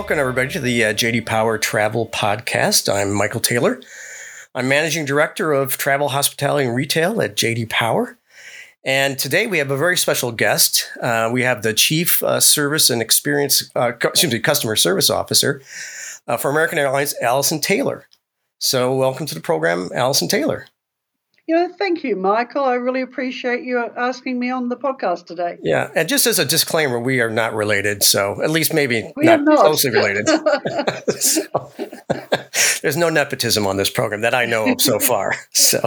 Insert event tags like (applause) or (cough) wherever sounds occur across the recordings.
welcome everybody to the uh, JD Power Travel Podcast. I'm Michael Taylor. I'm Managing Director of Travel, Hospitality, and Retail at JD Power. And today we have a very special guest. Uh, we have the Chief uh, Service and Experience, uh, excuse me, Customer Service Officer uh, for American Airlines, Alison Taylor. So, welcome to the program, Alison Taylor. Yeah, thank you, Michael. I really appreciate you asking me on the podcast today. Yeah, and just as a disclaimer, we are not related, so at least maybe we not, not, closely related. (laughs) so, (laughs) there's no nepotism on this program that I know of so far. (laughs) So,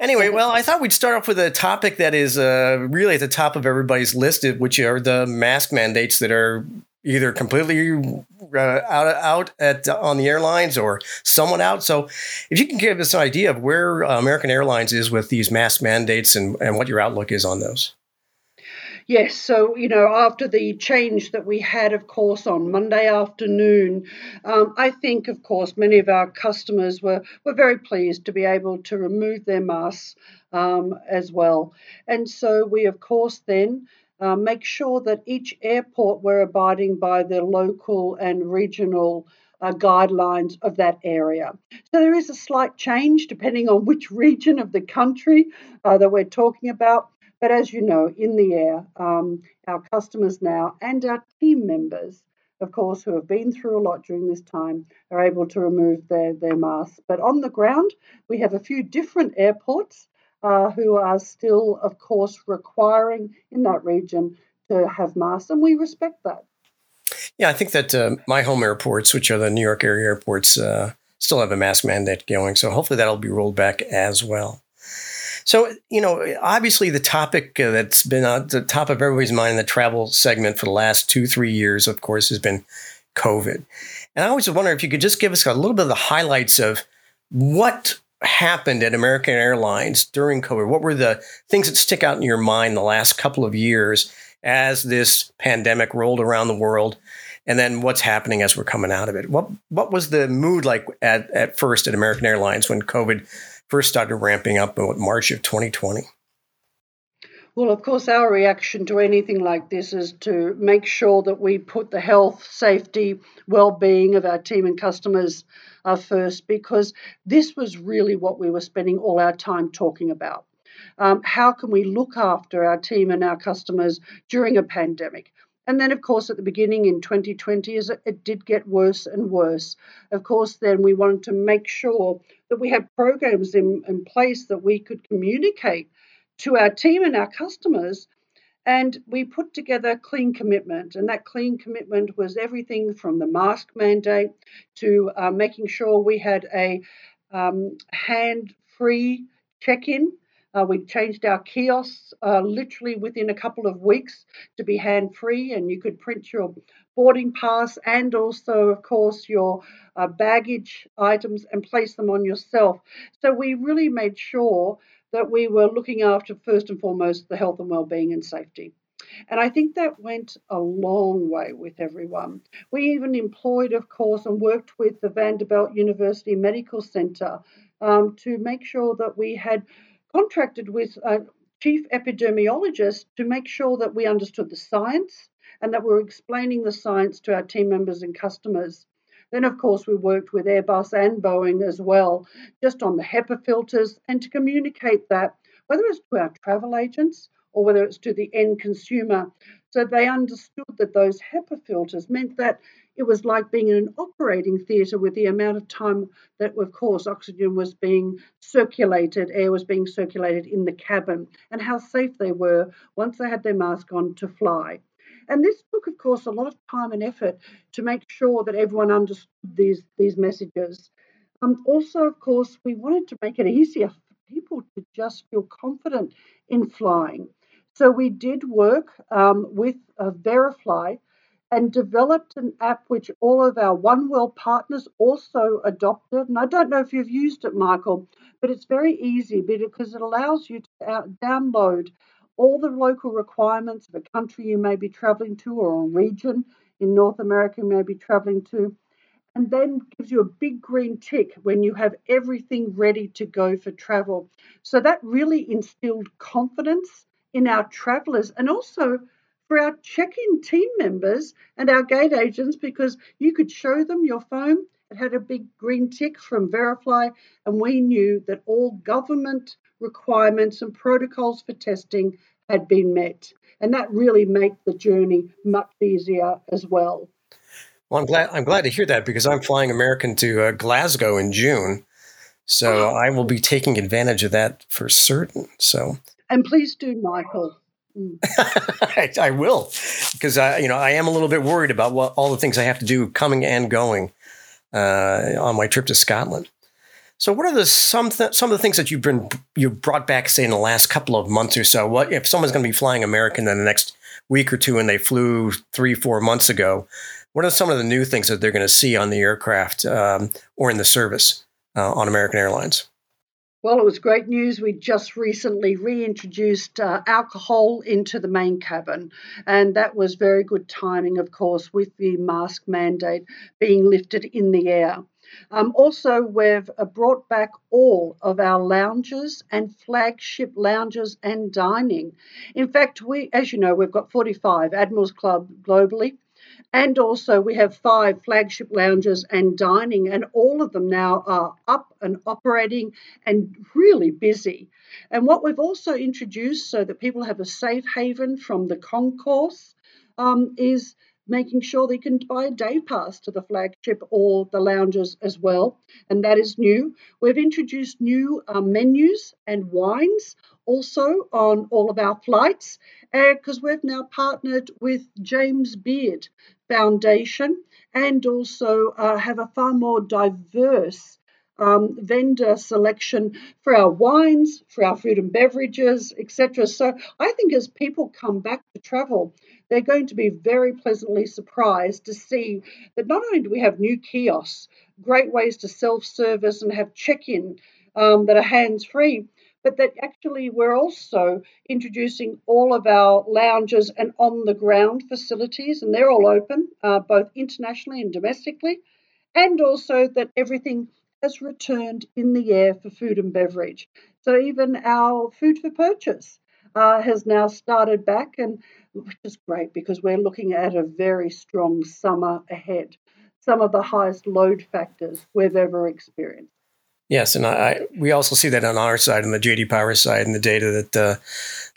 anyway, well, I thought we'd start off with a topic that is uh, really at the top of everybody's list, which are the mask mandates that are either completely uh, out out at on the airlines or someone out. So, if you can give us an idea of where uh, American Airlines is with these mask mandates and, and what your outlook is on those. Yes, so you know, after the change that we had, of course, on Monday afternoon, um, I think, of course, many of our customers were were very pleased to be able to remove their masks um, as well, and so we, of course, then uh, make sure that each airport we're abiding by the local and regional uh, guidelines of that area. So there is a slight change depending on which (laughs) region of the country uh, that we're talking about. But as you know, in the air, um, our customers now and our team members, of course, who have been through a lot during this time, are able to remove their, their masks. But on the ground, we have a few different airports uh, who are still, of course, requiring in that region to have masks, and we respect that. Yeah, I think that uh, my home airports, which are the New York area airports, uh, still have a mask mandate going. So hopefully that'll be rolled back as well. So, you know, obviously the topic uh, that's been on the top of everybody's mind in the travel segment for the last two, three years, of course, has been COVID. And I always wonder if you could just give us a little bit of the highlights of what happened at American Airlines during COVID? What were the things that stick out in your mind the last couple of years as this pandemic rolled around the world? And then what's happening as we're coming out of it? What what was the mood like at, at first at American Airlines when COVID first started ramping up in March of 2020? Well, of course, our reaction to anything like this is to make sure that we put the health, safety, well being of our team and customers uh, first because this was really what we were spending all our time talking about. Um, how can we look after our team and our customers during a pandemic? And then, of course, at the beginning in 2020, as it, it did get worse and worse, of course, then we wanted to make sure that we had programs in, in place that we could communicate to our team and our customers and we put together clean commitment, and that clean commitment was everything from the mask mandate to uh, making sure we had a um, hand free check in. Uh, we changed our kiosks uh, literally within a couple of weeks to be hand free, and you could print your boarding pass and also, of course, your uh, baggage items and place them on yourself. So we really made sure that we were looking after first and foremost the health and well-being and safety. And I think that went a long way with everyone. We even employed, of course, and worked with the Vanderbilt University Medical Center um, to make sure that we had contracted with a chief epidemiologist to make sure that we understood the science and that we were explaining the science to our team members and customers. Then, of course, we worked with Airbus and Boeing as well, just on the HEPA filters and to communicate that, whether it's to our travel agents or whether it's to the end consumer. So they understood that those HEPA filters meant that it was like being in an operating theatre with the amount of time that, of course, oxygen was being circulated, air was being circulated in the cabin, and how safe they were once they had their mask on to fly. And this took, of course, a lot of time and effort to make sure that everyone understood these, these messages. Um, also, of course, we wanted to make it easier for people to just feel confident in flying. So we did work um, with uh, Verifly and developed an app which all of our One World partners also adopted. And I don't know if you've used it, Michael, but it's very easy because it allows you to download all the local requirements of a country you may be traveling to or a region in North America you may be traveling to, and then gives you a big green tick when you have everything ready to go for travel. So that really instilled confidence in our travelers and also for our check in team members and our gate agents because you could show them your phone. It had a big green tick from Verifly, and we knew that all government requirements and protocols for testing had been met. And that really made the journey much easier as well. Well, I'm glad I'm glad to hear that because I'm flying American to uh, Glasgow in June, so oh. I will be taking advantage of that for certain. So, and please do, Michael. Mm. (laughs) I, I, will, because I, you know, I am a little bit worried about what all the things I have to do coming and going uh, on my trip to Scotland. So, what are the some th- some of the things that you've been you brought back, say, in the last couple of months or so? What if someone's going to be flying American in the next week or two, and they flew three, four months ago? What are some of the new things that they're going to see on the aircraft um, or in the service uh, on American Airlines? Well, it was great news. We just recently reintroduced uh, alcohol into the main cabin, and that was very good timing, of course, with the mask mandate being lifted in the air. Um, also, we've uh, brought back all of our lounges and flagship lounges and dining. In fact, we, as you know, we've got 45 Admirals Club globally. And also, we have five flagship lounges and dining, and all of them now are up and operating and really busy. And what we've also introduced so that people have a safe haven from the concourse um, is making sure they can buy a day pass to the flagship or the lounges as well. And that is new. We've introduced new uh, menus and wines also on all of our flights because uh, we've now partnered with James Beard Foundation and also uh, have a far more diverse um, vendor selection for our wines, for our food and beverages, etc. So I think as people come back to travel, they're going to be very pleasantly surprised to see that not only do we have new kiosks, great ways to self service and have check in um, that are hands free, but that actually we're also introducing all of our lounges and on the ground facilities, and they're all open, uh, both internationally and domestically, and also that everything has returned in the air for food and beverage. So even our food for purchase uh, has now started back, and which is great because we're looking at a very strong summer ahead. Some of the highest load factors we've ever experienced. Yes, and I, we also see that on our side, on the JD Power side, and the data that uh,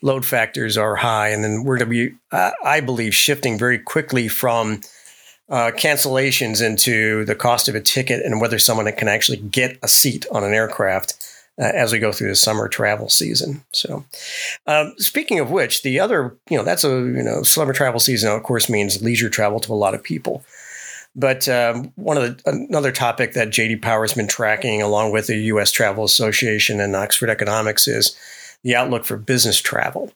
load factors are high, and then we're to be, I believe, shifting very quickly from uh, cancellations into the cost of a ticket and whether someone can actually get a seat on an aircraft uh, as we go through the summer travel season. So, um, speaking of which, the other, you know, that's a you know summer travel season, of course, means leisure travel to a lot of people. But um, one of the, another topic that JD Power has been tracking, along with the U.S. Travel Association and Oxford Economics, is the outlook for business travel,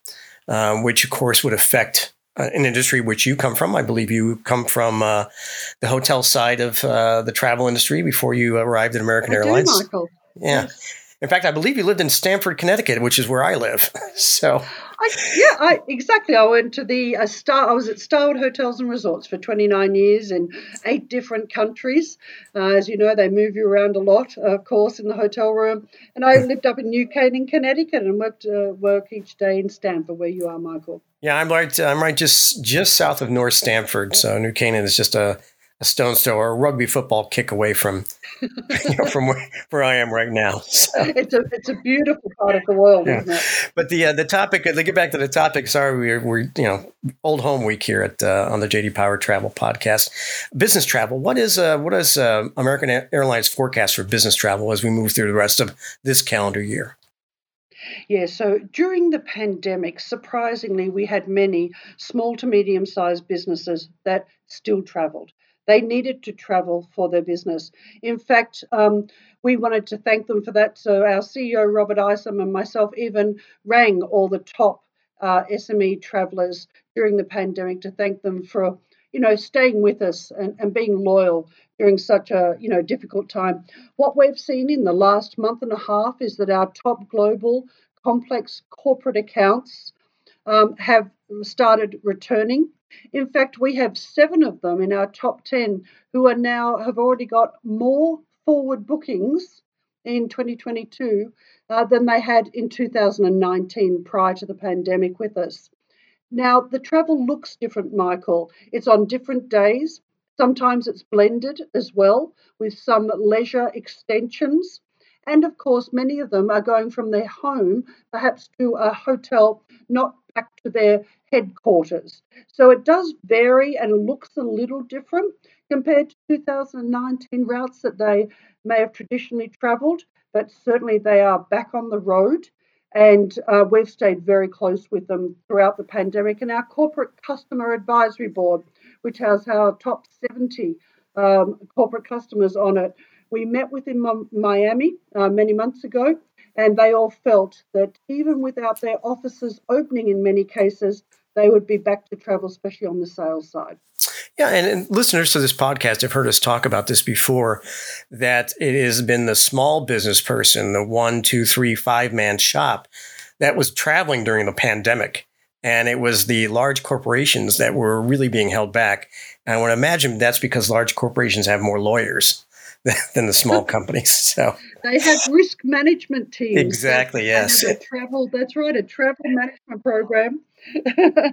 um, which of course would affect uh, an industry which you come from. I believe you come from uh, the hotel side of uh, the travel industry before you arrived at American I Airlines. Do, Michael. Yeah. Yes. In fact, I believe you lived in Stamford, Connecticut, which is where I live. (laughs) So, I, yeah, I, exactly. I went to the uh, Star. I was at Starwood Hotels and Resorts for 29 years in eight different countries. Uh, as you know, they move you around a lot, of course, in the hotel room. And I lived up in New Canaan, Connecticut, and worked uh, work each day in Stamford, where you are, Michael. Yeah, I'm right. I'm right, just just south of North Stamford. So New Canaan is just a a stone's throw or a rugby football kick away from (laughs) you know, from where, where I am right now. (laughs) So. It's a it's a beautiful part of the world, yeah. isn't it? But the uh, the topic. To get back to the topic. Sorry, we're, we're you know old home week here at uh, on the JD Power Travel podcast. Business travel. What is uh, what is uh, American Airlines forecast for business travel as we move through the rest of this calendar year? Yeah, so during the pandemic, surprisingly, we had many small to medium sized businesses that still traveled. They needed to travel for their business. In fact, um, we wanted to thank them for that. So our CEO, Robert Isom, and myself even rang all the top uh, SME travelers during the pandemic to thank them for, you know, staying with us and, and being loyal during such a, you know, difficult time. What we've seen in the last month and a half is that our top global complex corporate accounts um, have started returning in fact, we have seven of them in our top 10 who are now have already got more forward bookings in 2022 uh, than they had in 2019 prior to the pandemic with us. Now, the travel looks different, Michael. It's on different days. Sometimes it's blended as well with some leisure extensions. And of course, many of them are going from their home perhaps to a hotel, not back to their headquarters. So it does vary and looks a little different compared to 2019 routes that they may have traditionally travelled, but certainly they are back on the road. And uh, we've stayed very close with them throughout the pandemic. And our corporate customer advisory board, which has our top 70 um, corporate customers on it, we met with in Miami uh, many months ago, and they all felt that even without their offices opening in many cases, they would be back to travel, especially on the sales side. Yeah, and, and, listeners to this podcast have heard us talk about this before that it has been the small business person, the one, two, three, five man shop that was traveling during the pandemic. And it was the large corporations that were really being held back. And I would imagine that's because large corporations have more lawyers (laughs) than the small (laughs) companies. So they have risk management teams. Exactly. Yes. travel. That's right. A travel management program (laughs)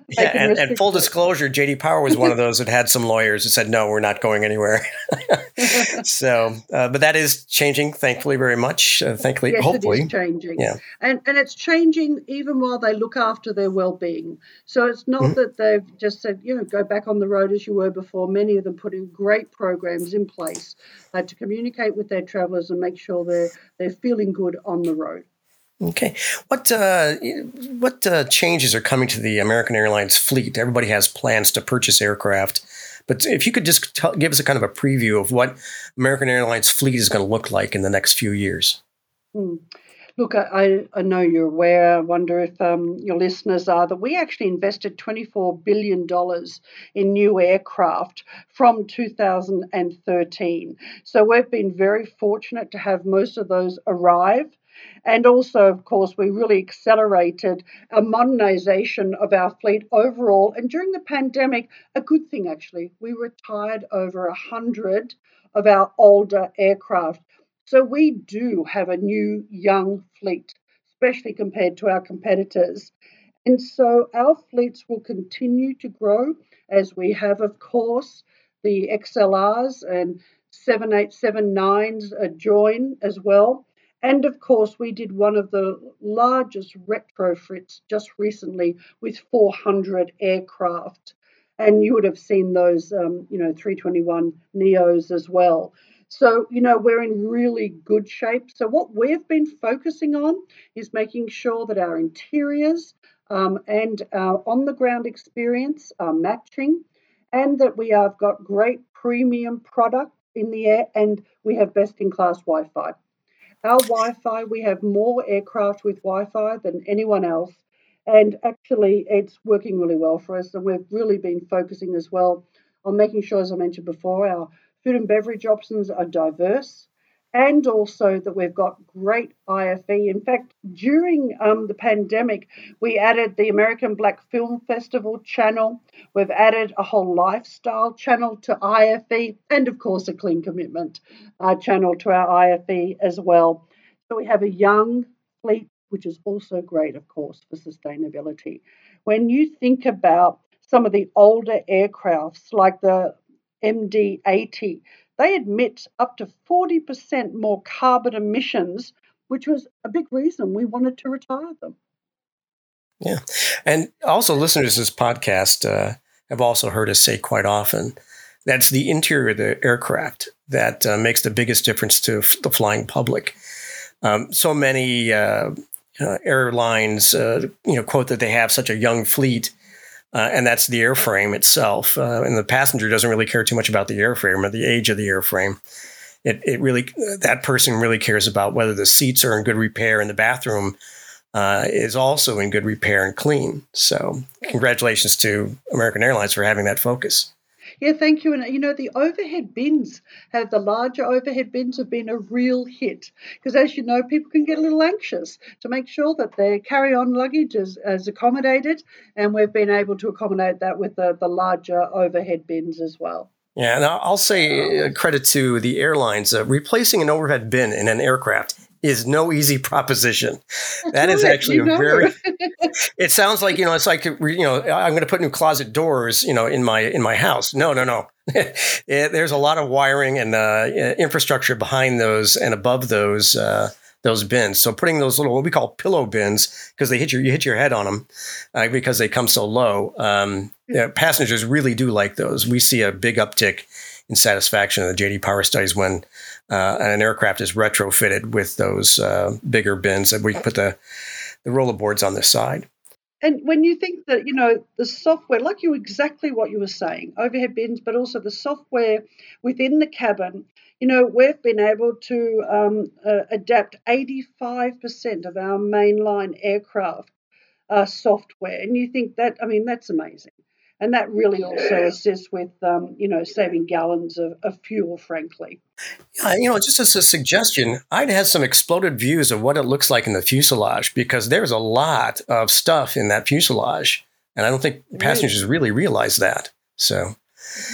yeah, and, and, full disclosure, JD Power was one of those that had some lawyers that said, "No, we're not going anywhere." (laughs) so, uh, but that is changing, thankfully, very much. Uh, thankfully, yes, hopefully, it is changing. Yeah, and and it's changing even while they look after their well-being. So it's not mm-hmm. that they've just said, you know, go back on the road as you were before. Many of them put in great programs in place uh, to communicate with their travellers and make sure they're they're feeling good on the road. Okay, what uh, what uh, changes are coming to the American Airlines fleet? Everybody has plans to purchase aircraft, but if you could just give us a kind of a preview of what American Airlines fleet is going to look like in the next few years. Hmm. Look, I, I know you're aware. I wonder if um, your listeners are that we actually invested $24 billion in new aircraft from 2013. So we've been very fortunate to have most of those arrive and also, of course, we really accelerated a modernization of our fleet overall. And during the pandemic, a good thing actually, we retired over 100 of our older aircraft. So we do have a new young fleet, especially compared to our competitors. And so our fleets will continue to grow as we have, of course, the XLRs and 7879s uh, join as well. And of course, we did one of the largest retrofits just recently with 400 aircraft. And you would have seen those, um, you know, 321 Neos as well. So, you know, we're in really good shape. So, what we've been focusing on is making sure that our interiors um, and our on the ground experience are matching and that we have got great premium product in the air and we have best in class Wi Fi. Our Wi Fi, we have more aircraft with Wi Fi than anyone else. And actually, it's working really well for us. And we've really been focusing as well on making sure, as I mentioned before, our food and beverage options are diverse and also that we've got great IFE. In fact, during um, the pandemic, we added the American Black Film Festival channel. We've added a whole lifestyle channel to IFE, and of course, a clean commitment uh, channel to our IFE as well. So we have a young fleet, which is also great, of course, for sustainability. When you think about some of the older aircrafts like the MD 80, they emit up to 40% more carbon emissions, which was a big reason we wanted to retire them. Yeah. And also, listeners to this podcast uh, have also heard us say quite often that's the interior of the aircraft that uh, makes the biggest difference to f- the flying public. Um, so many uh, uh airlines, uh, you know, quote that they have such a young fleet uh, and that's the airframe itself. Uh, and the passenger doesn't really care too much about the airframe or the age of the airframe. It, it really that person really cares about whether the seats are in good repair and the bathroom uh, is also in good repair and clean. So, congratulations to American Airlines for having that focus. Yeah, thank you. And you know, the overhead bins have the larger overhead bins have been a real hit because, as you know, people can get a little anxious to make sure that their carry-on luggage is, is accommodated, and we've been able to accommodate that with the, the larger overhead bins as well. Yeah, and I'll say uh, credit to the airlines. Uh, replacing an overhead bin in an aircraft is no easy (laughs) proposition. That is actually a very. (laughs) it sounds like you know it's like you know I'm going to put new closet doors you know in my in my house. No, no, no. (laughs) it, there's a lot of wiring and uh, infrastructure behind those and above those. Uh, those bins. So putting those little what we call pillow bins because they hit your you hit your head on them uh, because they come so low. Um, yeah, passengers really do like those. We see a big uptick in satisfaction in the JD Power studies when uh, an aircraft is retrofitted with those uh, bigger bins that we put the the roller boards on the side. And when you think that, you know, the software, like you exactly what you were saying, overhead bins, but also the software within the cabin, you know, we've been able to um, uh, adapt 85% of our mainline aircraft uh, software. And you think that, I mean, that's amazing. And that really also assists with, um, you know, saving gallons of, of fuel, frankly. Yeah, you know, just as a suggestion, I'd have some exploded views of what it looks like in the fuselage because there's a lot of stuff in that fuselage. And I don't think passengers really realize that. So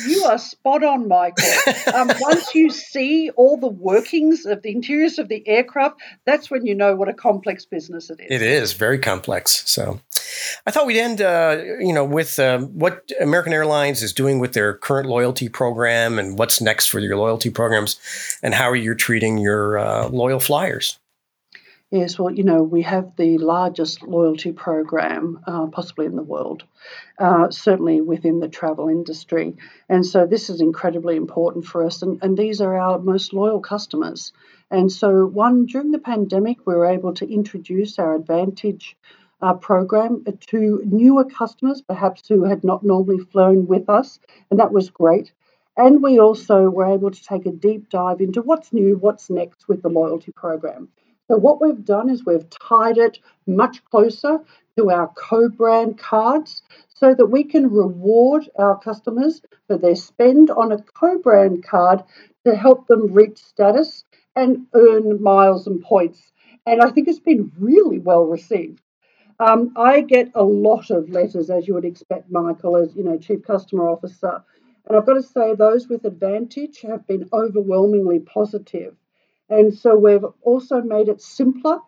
you are spot on, Michael. Um, (laughs) once you see all the workings of the interiors of the aircraft, that's when you know what a complex business it is. It is very complex. So, I thought we'd end, uh, you know, with uh, what American Airlines is doing with their current loyalty program and what's next for your loyalty programs, and how you're treating your uh, loyal flyers. Yes, well, you know, we have the largest loyalty program uh, possibly in the world, uh, certainly within the travel industry. And so this is incredibly important for us. And, and these are our most loyal customers. And so, one, during the pandemic, we were able to introduce our AAdvantage uh, program to newer customers, perhaps who had not normally flown with us. And that was great. And we also were able to take a deep dive into what's new, what's next with the loyalty program. So what we've done is we've tied it much closer to our co-brand cards so that we can reward our customers for their spend on a co-brand card to help them reach status and earn miles and points. And I think it's been really well received. Um, I get a lot of letters, as you would expect, Michael, as you know, Chief Customer Officer, and I've got to say those with AAdvantage have been overwhelmingly positive. And so we've also made it simpler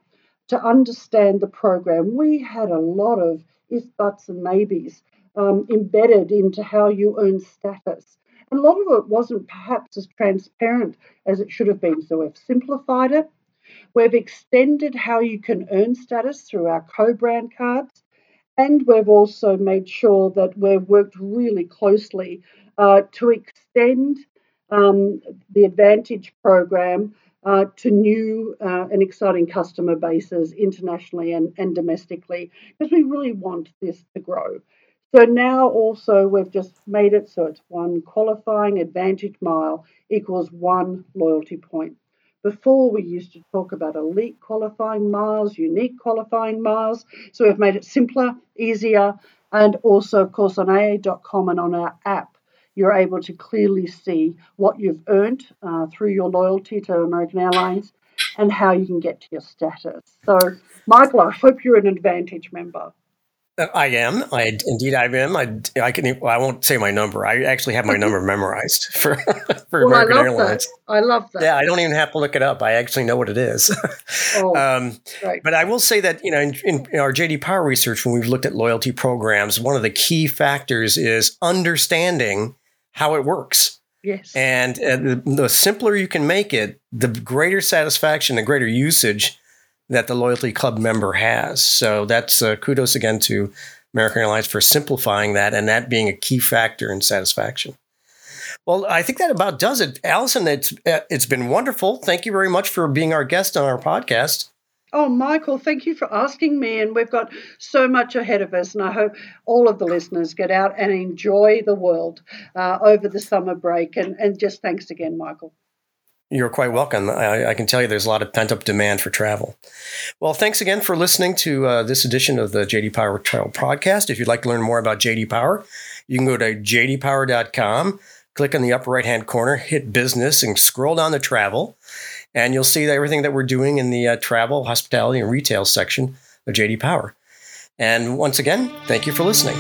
to understand the program. We had a lot of if, buts, and maybes um, embedded into how you earn status. And a lot of it wasn't perhaps as transparent as it should have been. So we've simplified it. We've extended how you can earn status through our co brand cards. And we've also made sure that we've worked really closely uh, to extend um, the AAdvantage program uh, to new uh, and exciting customer bases internationally and, and domestically because we really want this to grow. So now also we've just made it so it's one qualifying advantage mile equals one loyalty point. Before we used to talk about elite qualifying miles, unique qualifying miles. So we've made it simpler, easier, and also, of course, on AA.com and on our app, you're able to clearly see what you've earned uh, through your loyalty to American Airlines and how you can get to your status. So, Michael, I hope you're an AAdvantage member. Uh, I am. I indeed I am. I, I can. Well, I won't say my number. I actually have my number (laughs) memorized for (laughs) for well, American I Airlines. That. I love that. Yeah, I don't even have to look it up. I actually know what it is. (laughs) oh, um, right. But I will say that you know in, in our JD Power research, when we've looked at loyalty programs, one of the key factors is understanding how it works. Yes. And uh, the, the simpler you can make it, the greater satisfaction, the greater usage that the loyalty club member has. So that's uh, kudos again to American Airlines for simplifying that and that being a key factor in satisfaction. Well, I think that about does it. Alison, it's uh, it's been wonderful. Thank you very much for being our guest on our podcast. Oh, Michael, thank you for asking me. And we've got so much ahead of us. And I hope all of the listeners get out and enjoy the world uh, over the summer break. And, and just thanks again, Michael. You're quite welcome. I, I, can tell you there's a lot of pent up demand for travel. Well, thanks again for listening to uh, this edition of the JD Power Travel Podcast. If you'd like to learn more about JD Power, you can go to jdpower.com, click on the upper right hand corner, hit business, and scroll down to travel and you'll see everything that we're doing in the uh, travel, hospitality, and retail section of JD Power. And once again, thank you for listening.